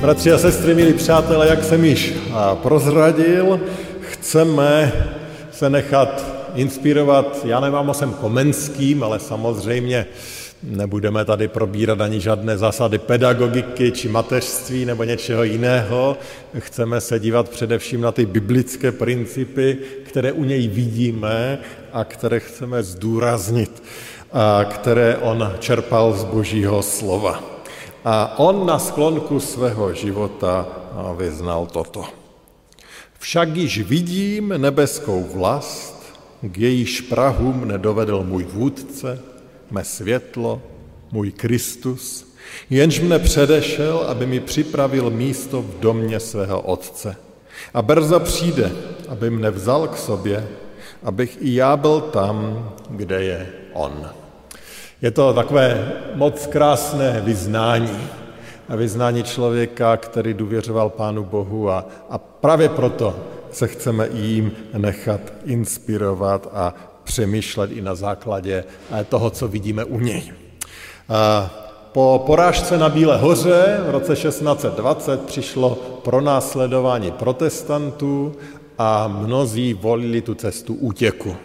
Bratři a sestry, milí přátelé, jak jsem již prozradil, chceme se nechat inspirovat Janem Amosem Komenským, ale samozřejmě nebudeme tady probírat ani žádné zásady pedagogiky či mateřství nebo něčeho jiného. Chceme se dívat především na ty biblické principy, které u něj vidíme a které chceme zdůraznit, a které on čerpal z božího slova. A on na sklonku svého života vyznal toto. Však již vidím nebeskou vlast, k jejíž Prahu mne dovedl můj vůdce, mé světlo, můj Kristus, jenž mne předešel, aby mi připravil místo v domě svého Otce. A brzo přijde, aby mne vzal k sobě, abych i já byl tam, kde je On. Je to takové moc krásné vyznání. Vyznání člověka, který důvěřoval Pánu Bohu a, a právě proto se chceme jim nechat inspirovat a přemýšlet i na základě eh, toho, co vidíme u něj. Po porážce na Bílé hoře v roce 1620 přišlo pronásledování protestantů a mnozí volili tu cestu útěku.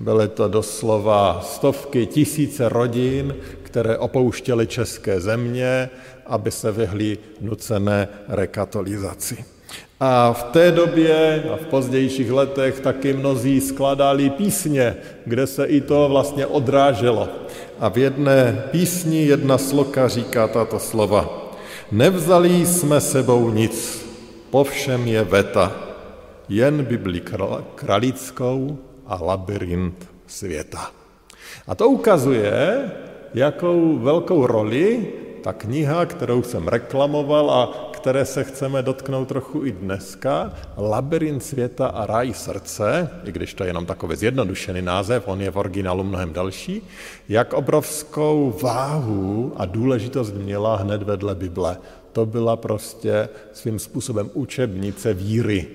Byly to doslova stovky, tisíce rodin, které opouštěly české země, aby se vyhli nucené rekatolizaci. A v té době a v pozdějších letech taky mnozí skladali písně, kde se i to vlastně odráželo. A v jedné písni jedna sloka říká tato slova. Nevzali jsme sebou nic, po všem je veta, jen Bibli kralickou a labyrint světa. A to ukazuje, jakou velkou roli ta kniha, kterou jsem reklamoval a které se chceme dotknout trochu i dneska, Labyrint světa a ráj srdce, i když to je jenom takový zjednodušený název, on je v originálu mnohem další, jak obrovskou váhu a důležitost měla hned vedle Bible. To byla prostě svým způsobem učebnice víry,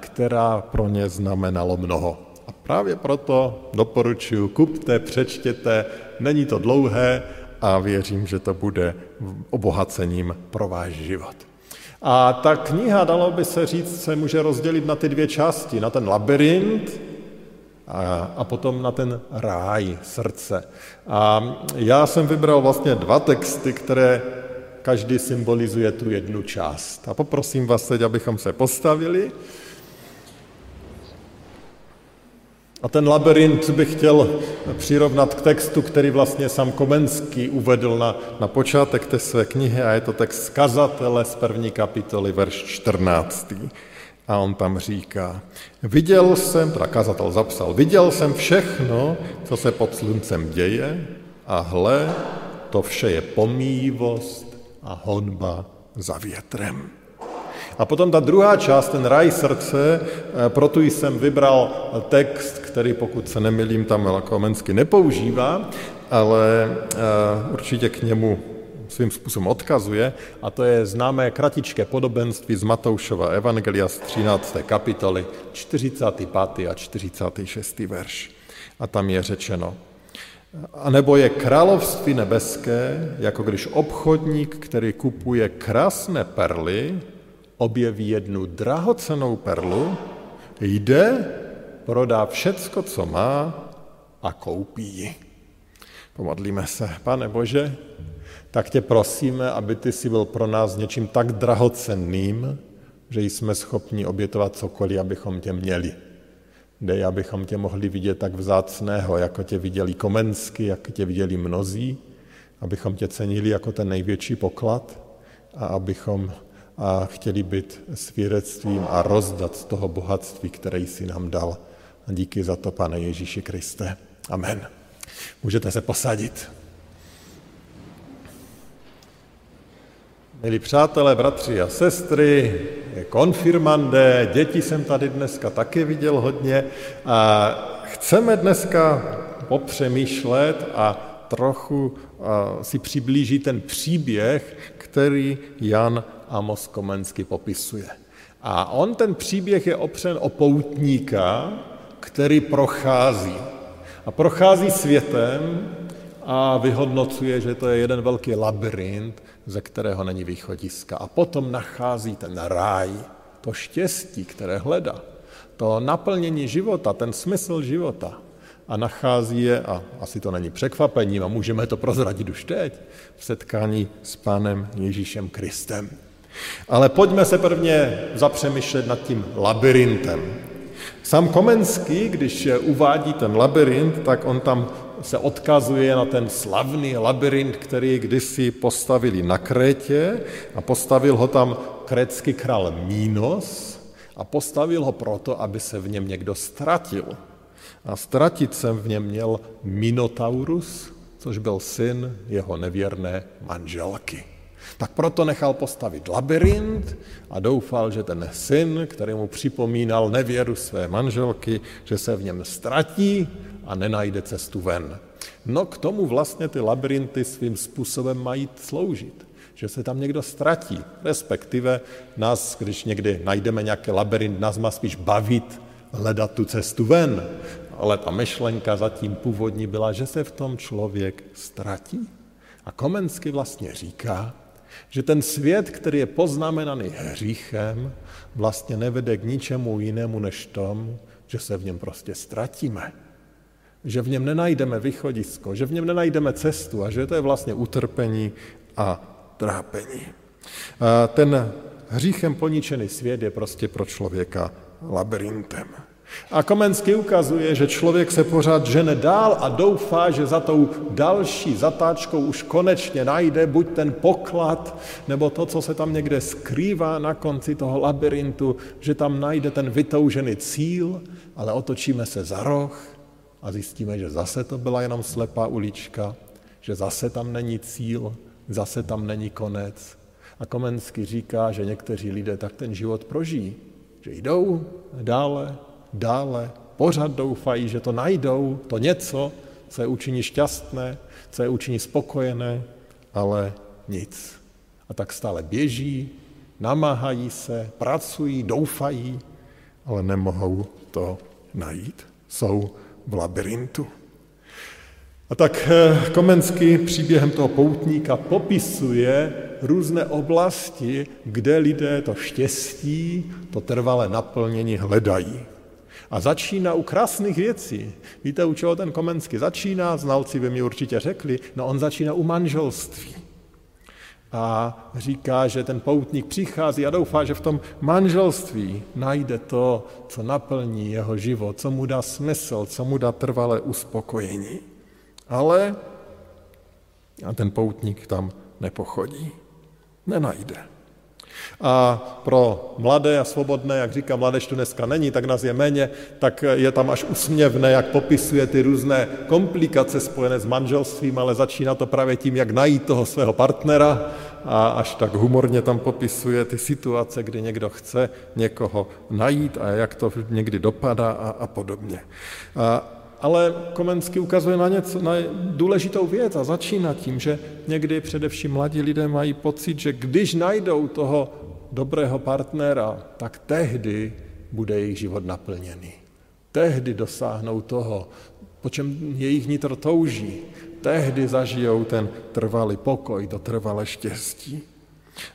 která pro ně znamenalo mnoho. Právě proto doporučuji, kupte, přečtěte, není to dlouhé a věřím, že to bude obohacením pro váš život. A ta kniha, dalo by se říct, se může rozdělit na ty dvě části. Na ten labirint a, a potom na ten ráj srdce. A já jsem vybral vlastně dva texty, které každý symbolizuje tu jednu část. A poprosím vás teď, abychom se postavili. A ten labirint bych chtěl přirovnat k textu, který vlastně sam Komenský uvedl na, na počátek té své knihy a je to text zkazatele z první kapitoly, verš 14. A on tam říká, viděl jsem, teda kazatel zapsal, viděl jsem všechno, co se pod sluncem děje a hle, to vše je pomíjivost a honba za větrem. A potom ta druhá část, ten raj srdce, eh, proto jsem vybral text, který, pokud se nemilím, tam Komensky nepoužívá, ale eh, určitě k němu svým způsobem odkazuje, a to je známé kratičké podobenství z Matoušova Evangelia z 13. kapitoly, 45. a 46. verš. A tam je řečeno, a nebo je království nebeské, jako když obchodník, který kupuje krásné perly, objeví jednu drahocenou perlu, jde, prodá všecko, co má a koupí ji. Pomodlíme se. Pane Bože, tak tě prosíme, aby ty si byl pro nás něčím tak drahocenným, že jsme schopni obětovat cokoliv, abychom tě měli. Dej, abychom tě mohli vidět tak vzácného, jako tě viděli Komensky, jak tě viděli mnozí, abychom tě cenili jako ten největší poklad a abychom a chtěli být svědectvím a rozdat z toho bohatství, které jsi nám dal. A díky za to, pane Ježíši Kriste. Amen. Můžete se posadit. Milí přátelé, bratři a sestry, konfirmandé, děti jsem tady dneska taky viděl hodně a chceme dneska popřemýšlet a trochu si přiblížit ten příběh, který Jan Amos Komenský popisuje. A on ten příběh je opřen o poutníka, který prochází. A prochází světem a vyhodnocuje, že to je jeden velký labirint, ze kterého není východiska. A potom nachází ten ráj, to štěstí, které hledá, to naplnění života, ten smysl života. A nachází je, a asi to není překvapením, a můžeme to prozradit už teď, v setkání s Pánem Ježíšem Kristem. Ale pojďme se prvně zapřemýšlet nad tím labirintem. Sam Komenský, když uvádí ten labirint, tak on tam se odkazuje na ten slavný labirint, který kdysi postavili na Krétě a postavil ho tam krétský král Mínos a postavil ho proto, aby se v něm někdo ztratil. A ztratit se v něm měl Minotaurus, což byl syn jeho nevěrné manželky. Tak proto nechal postavit labirint a doufal, že ten syn, který mu připomínal nevěru své manželky, že se v něm ztratí a nenajde cestu ven. No k tomu vlastně ty labirinty svým způsobem mají sloužit, že se tam někdo ztratí, respektive nás, když někdy najdeme nějaký labirint, nás má spíš bavit, hledat tu cestu ven. Ale ta myšlenka zatím původní byla, že se v tom člověk ztratí. A Komensky vlastně říká, že ten svět, který je poznamenaný hříchem, vlastně nevede k ničemu jinému než tomu, že se v něm prostě ztratíme. Že v něm nenajdeme východisko, že v něm nenajdeme cestu a že to je vlastně utrpení a trápení. Ten hříchem poničený svět je prostě pro člověka labirintem. A Komenský ukazuje, že člověk se pořád žene dál a doufá, že za tou další zatáčkou už konečně najde buď ten poklad, nebo to, co se tam někde skrývá na konci toho labirintu, že tam najde ten vytoužený cíl, ale otočíme se za roh a zjistíme, že zase to byla jenom slepá ulička, že zase tam není cíl, zase tam není konec. A Komenský říká, že někteří lidé tak ten život prožijí, že jdou dále dále, pořád doufají, že to najdou, to něco, co je učiní šťastné, co je učiní spokojené, ale nic. A tak stále běží, namáhají se, pracují, doufají, ale nemohou to najít. Jsou v labirintu. A tak eh, Komenský příběhem toho poutníka popisuje různé oblasti, kde lidé to štěstí, to trvalé naplnění hledají. A začíná u krásných věcí. Víte, u čeho ten Komenský začíná? Znalci by mi určitě řekli. No on začíná u manželství. A říká, že ten poutník přichází a doufá, že v tom manželství najde to, co naplní jeho život, co mu dá smysl, co mu dá trvalé uspokojení. Ale a ten poutník tam nepochodí. Nenajde. A pro mladé a svobodné, jak říká mladež tu dneska není, tak nás je méně, tak je tam až usměvné, jak popisuje ty různé komplikace spojené s manželstvím, ale začíná to právě tím, jak najít toho svého partnera a až tak humorně tam popisuje ty situace, kdy někdo chce někoho najít a jak to někdy dopadá a, a podobně. A, ale Komenský ukazuje na, něco, na důležitou věc a začíná tím, že někdy především mladí lidé mají pocit, že když najdou toho dobrého partnera, tak tehdy bude jejich život naplněný. Tehdy dosáhnou toho, po čem jejich nitro touží. Tehdy zažijou ten trvalý pokoj, to trvalé štěstí.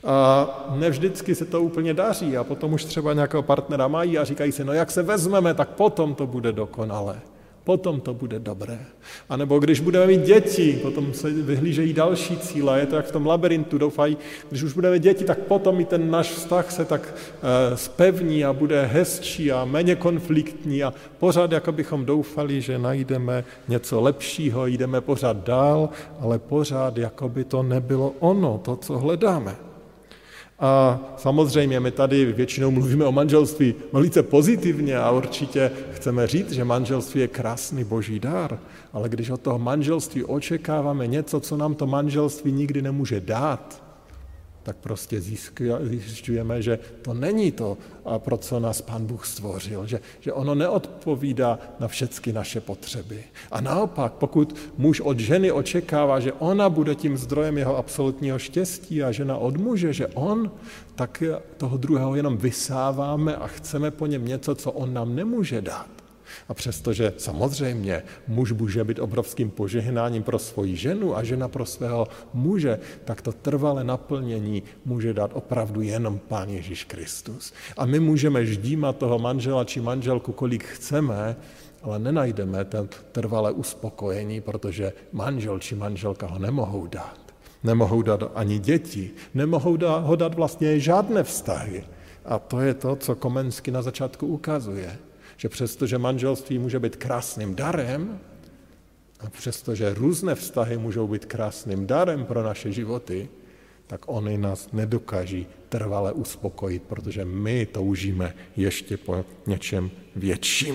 A nevždycky se to úplně daří a potom už třeba nějakého partnera mají a říkají si, no jak se vezmeme, tak potom to bude dokonalé. Potom to bude dobré. A nebo když budeme mít děti, potom se vyhlížejí další cíle. Je to jak v tom labirintu, doufají, když už budeme děti, tak potom i ten náš vztah se tak e, spevní a bude hezčí a méně konfliktní a pořád jako bychom doufali, že najdeme něco lepšího, jdeme pořád dál, ale pořád jako by to nebylo ono, to, co hledáme. A samozřejmě my tady většinou mluvíme o manželství velice pozitivně a určitě chceme říct, že manželství je krásný boží dar, ale když od toho manželství očekáváme něco, co nám to manželství nikdy nemůže dát, tak prostě zjišťujeme, že to není to, pro co nás Pán Bůh stvořil, že, že ono neodpovídá na všechny naše potřeby. A naopak, pokud muž od ženy očekává, že ona bude tím zdrojem jeho absolutního štěstí a žena od muže, že on, tak toho druhého jenom vysáváme a chceme po něm něco, co on nám nemůže dát. A přestože samozřejmě muž může být obrovským požehnáním pro svoji ženu a žena pro svého muže, tak to trvalé naplnění může dát opravdu jenom Pán Ježíš Kristus. A my můžeme ždímat toho manžela či manželku, kolik chceme, ale nenajdeme ten trvalé uspokojení, protože manžel či manželka ho nemohou dát. Nemohou dát ani děti, nemohou ho dát vlastně žádné vztahy. A to je to, co Komensky na začátku ukazuje že přestože manželství může být krásným darem, a přestože různé vztahy můžou být krásným darem pro naše životy, tak oni nás nedokáží trvale uspokojit, protože my toužíme ještě po něčem větším.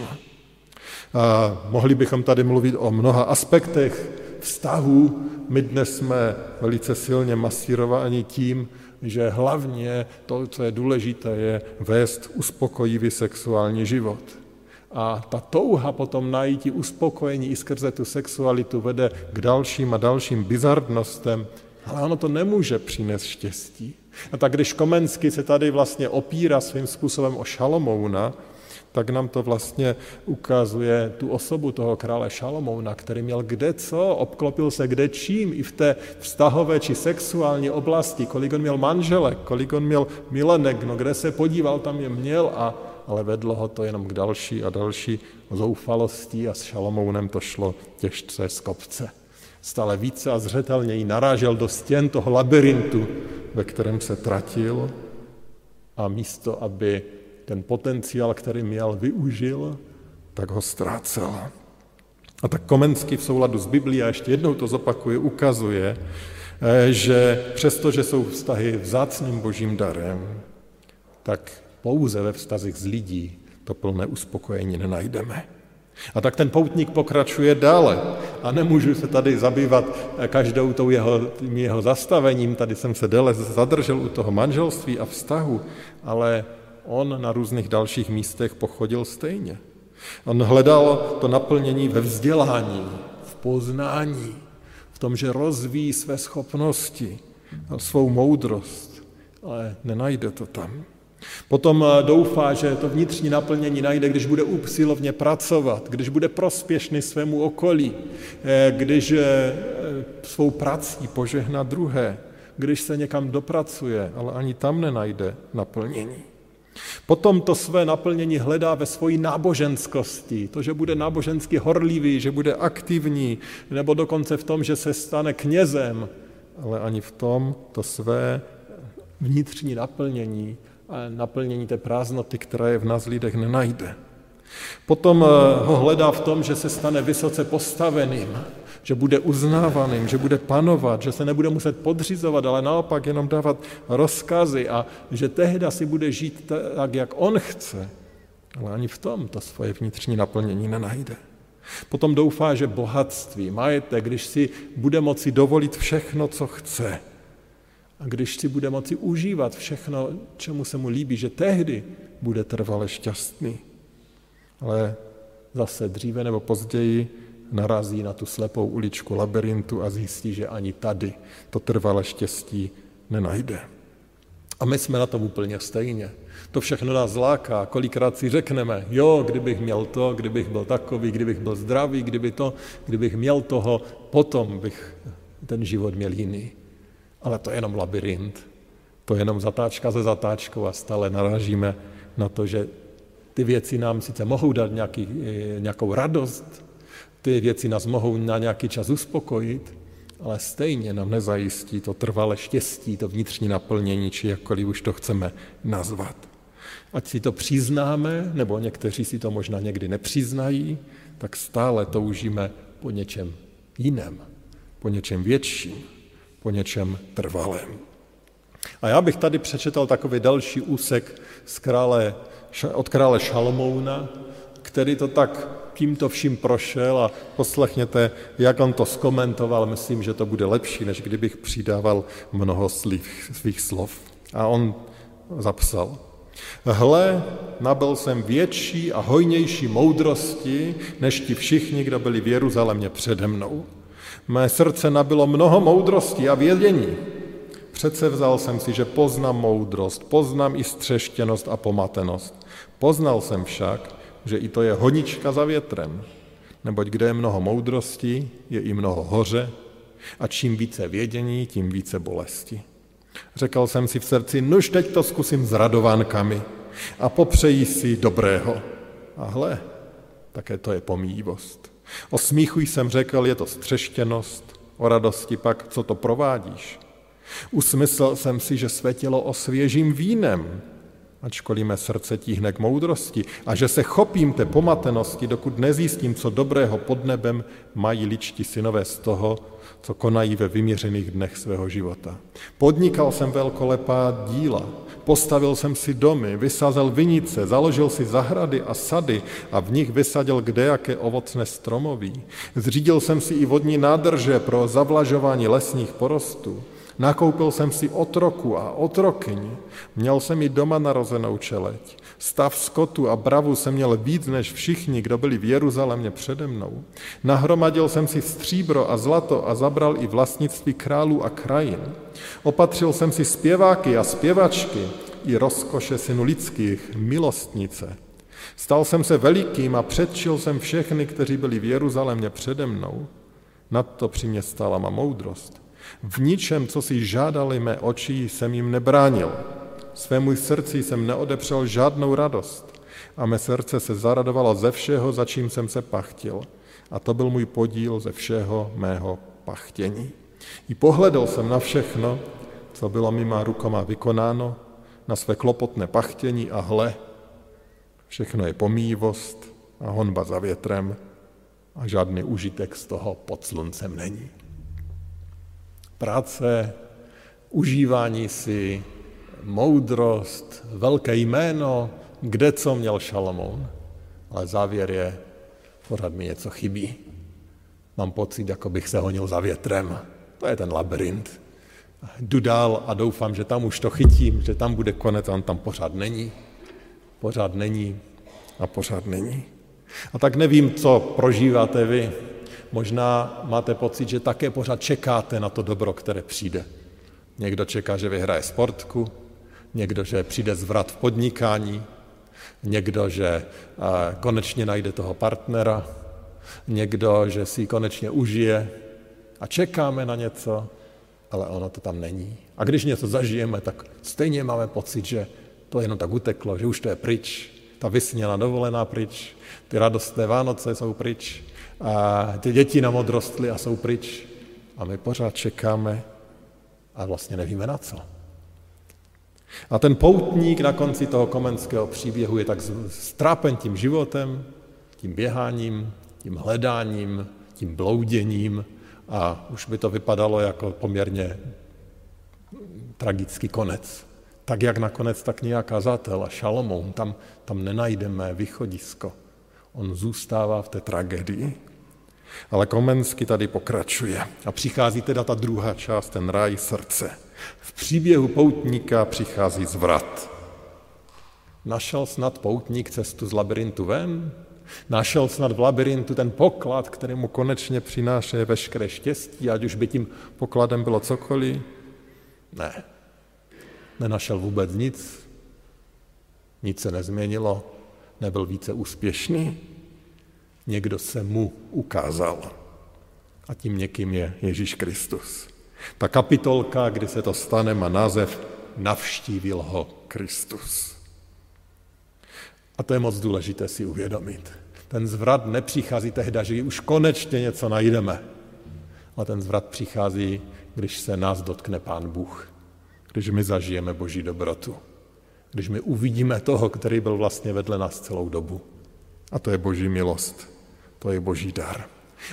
A mohli bychom tady mluvit o mnoha aspektech vztahů. My dnes jsme velice silně masírováni tím, že hlavně to, co je důležité, je vést uspokojivý sexuální život. A ta touha potom najít uspokojení i skrze tu sexualitu vede k dalším a dalším bizardnostem, ale ono to nemůže přinést štěstí. A tak když Komensky se tady vlastně opírá svým způsobem o Šalomouna, tak nám to vlastně ukazuje tu osobu toho krále Šalomouna, který měl kde co, obklopil se kde čím, i v té vztahové či sexuální oblasti, kolik on měl manželek, kolik on měl milenek, no kde se podíval, tam je měl a ale vedlo ho to jenom k další a další zoufalosti a s Šalomounem to šlo těžce z kopce. Stále více a zřetelněji narážel do stěn toho labirintu, ve kterém se tratil a místo, aby ten potenciál, který měl, využil, tak ho ztrácel. A tak Komensky v souladu s Biblií, a ještě jednou to zopakuje, ukazuje, eh, že přestože jsou vztahy vzácným božím darem, tak pouze ve vztazích z lidí to plné uspokojení nenajdeme. A tak ten poutník pokračuje dále. A nemůžu se tady zabývat každou tou jeho, tím jeho zastavením, tady jsem se déle zadržel u toho manželství a vztahu, ale on na různých dalších místech pochodil stejně. On hledal to naplnění ve vzdělání, v poznání, v tom, že rozvíjí své schopnosti svou moudrost, ale nenajde to tam. Potom eh, doufá, že to vnitřní naplnění najde, když bude usilovně pracovat, když bude prospěšný svému okolí, eh, když eh, svou prací požehná druhé, když se někam dopracuje, ale ani tam nenajde naplnění. Potom to své naplnění hledá ve svojí náboženskosti, to, že bude nábožensky horlivý, že bude aktivní, nebo dokonce v tom, že se stane knězem, ale ani v tom to své vnitřní naplnění naplnění té prázdnoty, která je v nás lidech, nenajde. Potom eh, ho hledá v tom, že se stane vysoce postaveným, že bude uznávaným, že bude panovat, že se nebude muset podřizovat, ale naopak jenom dávat rozkazy a že tehda si bude žít tak, jak on chce. Ale ani v tom to svoje vnitřní naplnění nenajde. Potom doufá, že bohatství, majetek, když si bude moci dovolit všechno, co chce, a když si bude moci užívat všechno, čemu se mu líbí, že tehdy bude trvale šťastný. Ale zase dříve nebo později narazí na tu slepou uličku labirintu a zjistí, že ani tady to trvalé štěstí nenajde. A my jsme na tom úplně stejně. To všechno nás zláká. Kolikrát si řekneme, jo, kdybych měl to, kdybych byl takový, kdybych byl zdravý, kdyby to, kdybych měl toho, potom bych ten život měl jiný ale to je jenom labirint, to je jenom zatáčka ze zatáčkou a stále narážíme na to, že ty věci nám sice mohou dát nějaký, eh, nějakou radost, ty věci nás mohou na nějaký čas uspokojit, ale stejně nám nezajistí to trvalé štěstí, to vnitřní naplnění, či jakkoliv už to chceme nazvat. Ať si to přiznáme, nebo někteří si to možná někdy nepřiznají, tak stále toužíme po něčem jiném, po něčem větším po něčem trvalém. A já bych tady přečetl takový další úsek z krále, od krále Šalmouna, který to tak tímto vším prošel a poslechněte, jak on to skomentoval. Myslím, že to bude lepší, než kdybych přidával mnoho svých slov. A on zapsal. Hle, nabil jsem větší a hojnější moudrosti, než ti všichni, kdo byli v Jeruzalémě přede mnou. Mé srdce nabilo mnoho moudrosti a vědění. Přece vzal jsem si, že poznám moudrost, poznám i střeštěnost a pomatenost. Poznal jsem však, že i to je honička za větrem, neboť kde je mnoho moudrosti, je i mnoho hoře a čím více vědění, tím více bolesti. Řekl jsem si v srdci, nož teď to zkusím s radovánkami a popřeji si dobrého. A hle, také to je pomíjivost. O smíchu jsem řekl, je to střeštěnost, o radosti pak, co to provádíš. Usmyslel jsem si, že své tělo osvěžím vínem, ačkoliv mé srdce tíhne k moudrosti a že se chopím té pomatenosti, dokud nezjistím, co dobrého pod nebem mají ličtí synové z toho, co konají ve vyměřených dnech svého života. Podnikal jsem velkolepá díla, postavil jsem si domy, vysázel vinice, založil si zahrady a sady a v nich vysadil kdejaké ovocné stromoví. Zřídil jsem si i vodní nádrže pro zavlažování lesních porostů. Nakoupil jsem si otroku a otrokyň. Měl jsem i doma narozenou čeleť. Stav skotu a bravu jsem měl víc než všichni, kdo byli v Jeruzalémě přede mnou. Nahromadil jsem si stříbro a zlato a zabral i vlastnictví králů a krajin. Opatřil jsem si zpěváky a zpěvačky i rozkoše synu lidských, milostnice. Stal jsem se velikým a předčil jsem všechny, kteří byli v Jeruzalémě přede mnou. Nad to při mě má moudrost. V ničem, co si žádali mé oči, jsem jim nebránil. Svému srdci jsem neodepřel žádnou radost a mé srdce se zaradovalo ze všeho, za čím jsem se pachtil. A to byl můj podíl ze všeho mého pachtění. I pohledal jsem na všechno, co bylo mýma rukama vykonáno, na své klopotné pachtění a hle, všechno je pomývost a honba za větrem a žádný užitek z toho pod sluncem není práce, užívání si, moudrost, velké jméno, kde co měl Šalamoun. Ale závěr je, pořád mi něco chybí. Mám pocit, jako bych se honil za větrem. To je ten labirint. Jdu dál a doufám, že tam už to chytím, že tam bude konec a on tam pořád není. Pořád není a pořád není. A tak nevím, co prožíváte vy. Možná máte pocit, že také pořád čekáte na to dobro, které přijde. Někdo čeká, že vyhraje sportku, někdo, že přijde zvrat v podnikání, někdo, že konečně najde toho partnera, někdo, že si konečně užije a čekáme na něco, ale ono to tam není. A když něco zažijeme, tak stejně máme pocit, že to jenom tak uteklo, že už to je pryč, ta vysněná dovolená pryč, ty radostné Vánoce jsou pryč, a ty děti nám odrostly a jsou pryč a my pořád čekáme a vlastně nevíme na co. A ten poutník na konci toho komenského příběhu je tak strápen tím životem, tím běháním, tím hledáním, tím blouděním a už by to vypadalo jako poměrně tragický konec. Tak jak nakonec, tak nějaká zátel a Šalomoun, tam, tam nenajdeme východisko. On zůstává v té tragédii. Ale Komensky tady pokračuje a přichází teda ta druhá část, ten ráj srdce. V příběhu poutníka přichází zvrat. Našel snad poutník cestu z labirintu ven? Našel snad v labirintu ten poklad, který mu konečně přináší veškeré štěstí, ať už by tím pokladem bylo cokoliv? Ne. Nenašel vůbec nic. Nic se nezměnilo. Nebyl více úspěšný někdo se mu ukázal. A tím někým je Ježíš Kristus. Ta kapitolka, kdy se to stane, má název Navštívil ho Kristus. A to je moc důležité si uvědomit. Ten zvrat nepřichází tehdy, že už konečně něco najdeme. Ale ten zvrat přichází, když se nás dotkne Pán Bůh. Když my zažijeme Boží dobrotu. Když my uvidíme toho, který byl vlastně vedle nás celou dobu. A to je Boží milost. To je boží dar.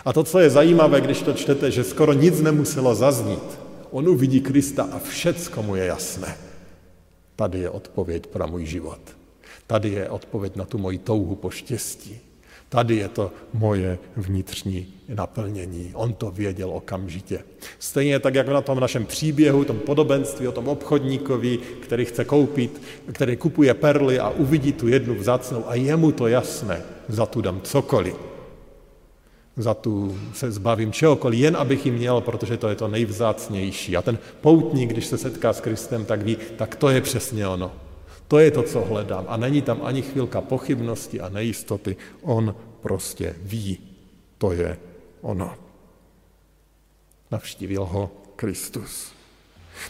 A to, co je zajímavé, když to čtete, že skoro nic nemuselo zaznít. On uvidí Krista a všecko mu je jasné. Tady je odpověď pro můj život. Tady je odpověď na tu moji touhu po štěstí. Tady je to moje vnitřní naplnění. On to věděl okamžitě. Stejně tak, jak na tom našem příběhu, tom podobenství o tom obchodníkovi, který chce koupit, který kupuje perly a uvidí tu jednu vzácnou a je mu to jasné, za tu dám cokoliv. Za tu se zbavím čehokoliv, jen abych ji měl, protože to je to nejvzácnější. A ten poutník, když se setká s Kristem, tak ví, tak to je přesně ono. To je to, co hledám. A není tam ani chvilka pochybnosti a nejistoty. On prostě ví, to je ono. Navštívil ho Kristus.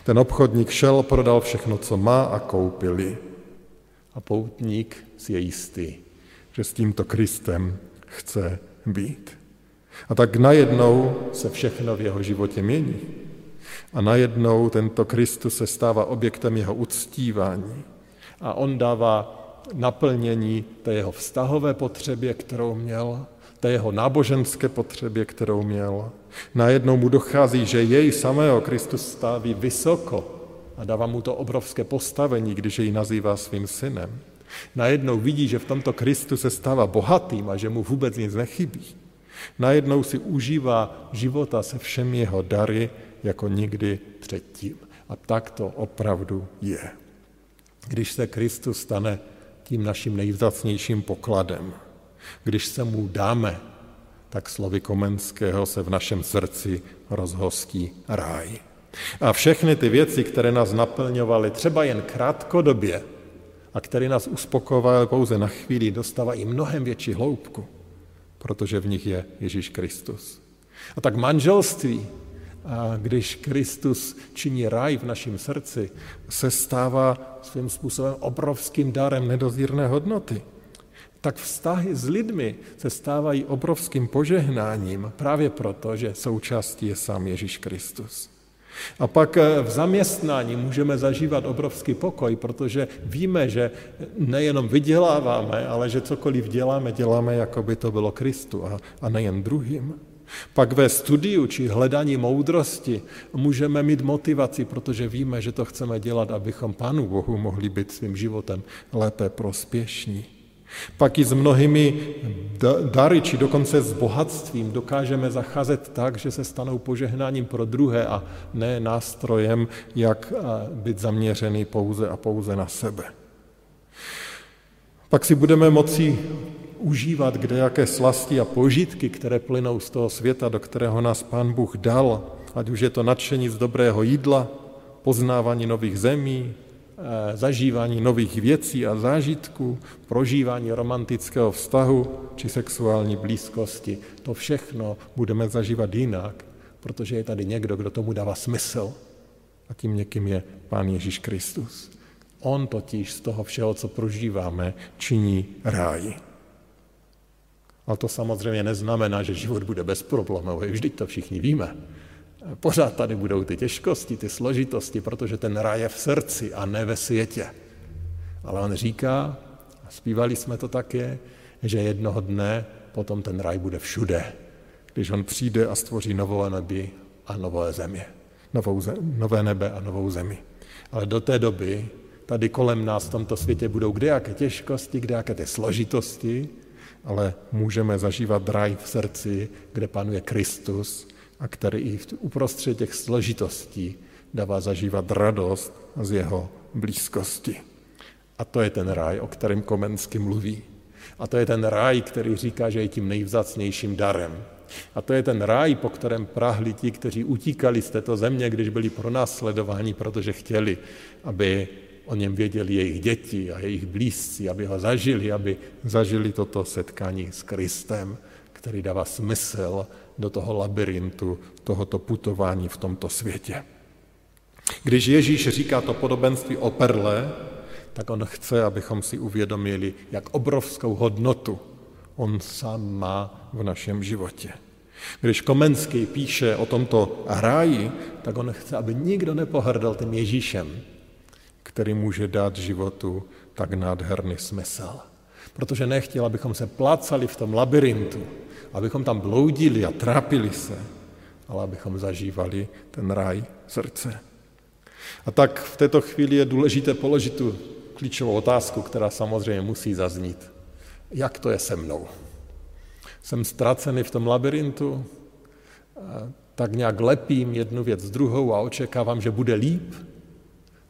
Ten obchodník šel, prodal všechno, co má a koupili. A poutník si je jistý, že s tímto Kristem chce být. A tak najednou se všechno v jeho životě mění. A najednou tento Kristus se stává objektem jeho uctívání a on dává naplnění té jeho vztahové potřebě, kterou měl, té jeho náboženské potřebě, kterou měl. Najednou mu dochází, že jej samého Kristus staví vysoko a dává mu to obrovské postavení, když jej nazývá svým synem. Najednou vidí, že v tomto Kristu se stává bohatým a že mu vůbec nic nechybí. Najednou si užívá života se všemi jeho dary jako nikdy předtím. A tak to opravdu je když se Kristus stane tím naším nejvzácnějším pokladem, když se mu dáme, tak slovy Komenského se v našem srdci rozhostí ráj. A všechny ty věci, které nás naplňovaly třeba jen krátkodobě a které nás uspokojovaly pouze na chvíli, dostávají mnohem větší hloubku, protože v nich je Ježíš Kristus. A tak manželství, když Kristus činí raj v našem srdci, se stává svým způsobem obrovským darem nedozírné hodnoty. Tak vztahy s lidmi se stávají obrovským požehnáním právě proto, že součástí je sám Ježíš Kristus. A pak eh, v zaměstnání můžeme zažívat obrovský pokoj, protože víme, že nejenom vyděláváme, ale že cokoliv děláme, děláme, jako by to bylo Kristu a, a nejen druhým. Pak ve studiu či hledání moudrosti můžeme mít motivaci, protože víme, že to chceme dělat, abychom Pánu Bohu mohli být svým životem lépe prospěšní. Pak i s mnohými dary, či dokonce s bohatstvím dokážeme zacházet tak, že se stanou požehnáním pro druhé a ne nástrojem, jak být zaměřený pouze a pouze na sebe. Pak si budeme moci užívat kde jaké slasti a požitky, které plynou z toho světa, do kterého nás Pán Bůh dal, ať už je to nadšení z dobrého jídla, poznávání nových zemí, eh, zažívání nových věcí a zážitků, prožívání romantického vztahu či sexuální blízkosti. To všechno budeme zažívat jinak, protože je tady někdo, kdo tomu dává smysl. A tím někým je Pán Ježíš Kristus. On totiž z toho všeho, co prožíváme, činí ráj. Ale to samozřejmě neznamená, že život bude bezproblémový, vždyť to všichni víme. Pořád tady budou ty těžkosti, ty složitosti, protože ten raj je v srdci a ne ve světě. Ale on říká, a zpívali jsme to také, že jednoho dne potom ten raj bude všude, když on přijde a stvoří novou nebi a nové země. Novou zem, nové nebe a novou zemi. Ale do té doby tady kolem nás v tomto světě budou kdejaké těžkosti, kdejaké ty složitosti, ale můžeme zažívat raj v srdci, kde panuje Kristus a který i uprostřed těch složitostí dává zažívat radost z jeho blízkosti. A to je ten ráj, o kterém Komensky mluví. A to je ten ráj, který říká, že je tím nejvzácnějším darem. A to je ten ráj, po kterém prahli ti, kteří utíkali z této země, když byli pronásledováni, protože chtěli, aby o něm věděli jejich děti a jejich blízci, aby ho zažili, aby zažili toto setkání s Kristem, který dává smysl do toho labirintu, tohoto putování v tomto světě. Když Ježíš říká to podobenství o perle, tak on chce, abychom si uvědomili, jak obrovskou hodnotu on sám má v našem životě. Když Komenský píše o tomto ráji, tak on chce, aby nikdo nepohrdal tím Ježíšem, který může dát životu tak nádherný smysl. Protože nechtěl, abychom se plácali v tom labirintu, abychom tam bloudili a trápili se, ale abychom zažívali ten raj srdce. A tak v této chvíli je důležité položit tu klíčovou otázku, která samozřejmě musí zaznít. Jak to je se mnou? jsem ztracený v tom labirintu, tak nějak lepím jednu věc s druhou a očekávám, že bude líp,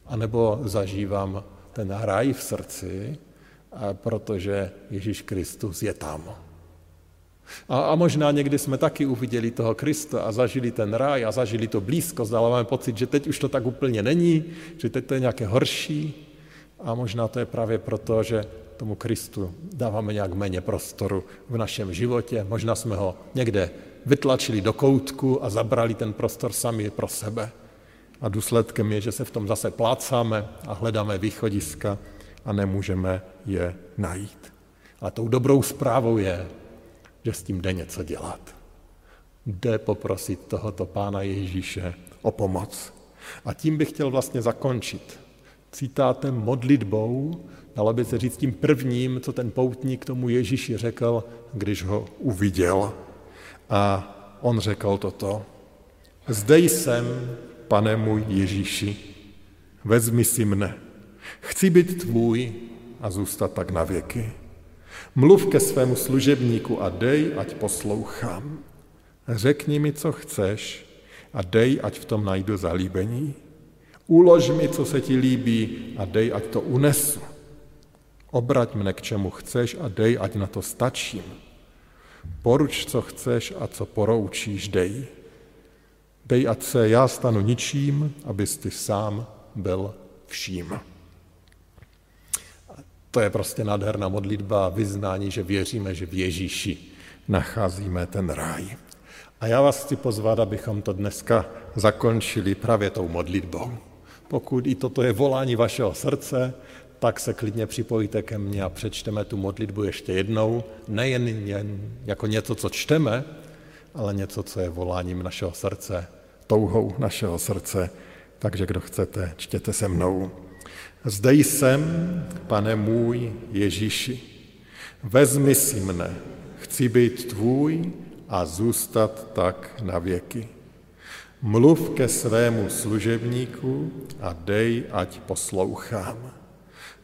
anebo zažívám ten raj v srdci, protože Ježíš Kristus je tam. A, a možná někdy jsme taky uviděli toho Krista a zažili ten ráj a zažili to blízkost, ale máme pocit, že teď už to tak úplně není, že teď to je nějaké horší. A možná to je právě proto, že tomu Kristu dáváme nějak méně prostoru v našem životě. Možná jsme ho někde vytlačili do koutku a zabrali ten prostor sami pro sebe. A důsledkem je, že se v tom zase plácáme a hledáme východiska a nemůžeme je najít. Ale tou dobrou zprávou je, že s tím jde něco dělat. Jde poprosit tohoto pána Ježíše o pomoc. A tím bych chtěl vlastně zakončit citátem, modlitbou, dalo by se říct tím prvním, co ten poutník tomu Ježíši řekl, když ho uviděl. A on řekl toto. Zde jsem, pane můj Ježíši, vezmi si mne. Chci být tvůj a zůstat tak na věky. Mluv ke svému služebníku a dej, ať poslouchám. Řekni mi, co chceš a dej, ať v tom najdu zalíbení. Ulož mi, co se ti líbí a dej, ať to unesu. Obrať mne k čemu chceš a dej, ať na to stačím. Poruč, co chceš a co poroučíš, dej. Dej, ať se já stanu ničím, abys ty sám byl vším. To je prostě nádherná modlitba a vyznání, že věříme, že v Ježíši nacházíme ten ráj. A já vás chci pozvat, abychom to dneska zakončili právě tou modlitbou. Pokud i toto je volání vašeho srdce, tak se klidně připojíte ke mně a přečteme tu modlitbu ještě jednou. Nejen jen jako něco, co čteme, ale něco, co je voláním našeho srdce, touhou našeho srdce. Takže kdo chcete, čtěte se mnou. Zde jsem, pane můj Ježíši, vezmi si mne, chci být tvůj a zůstat tak na věky. Mluv ke svému služebníku a dej, ať poslouchám.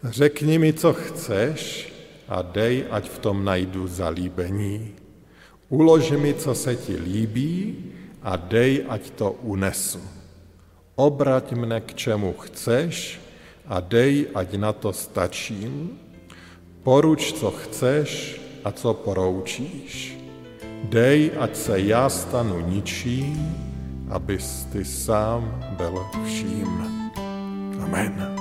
Řekni mi, co chceš a dej, ať v tom najdu zalíbení. Ulož mi, co se ti líbí a dej, ať to unesu. Obrať mne k čemu chceš a dej, ať na to stačím. Poruč, co chceš a co poroučíš. Dej, ať se já stanu ničím, abys ty sám byl vším. Amen.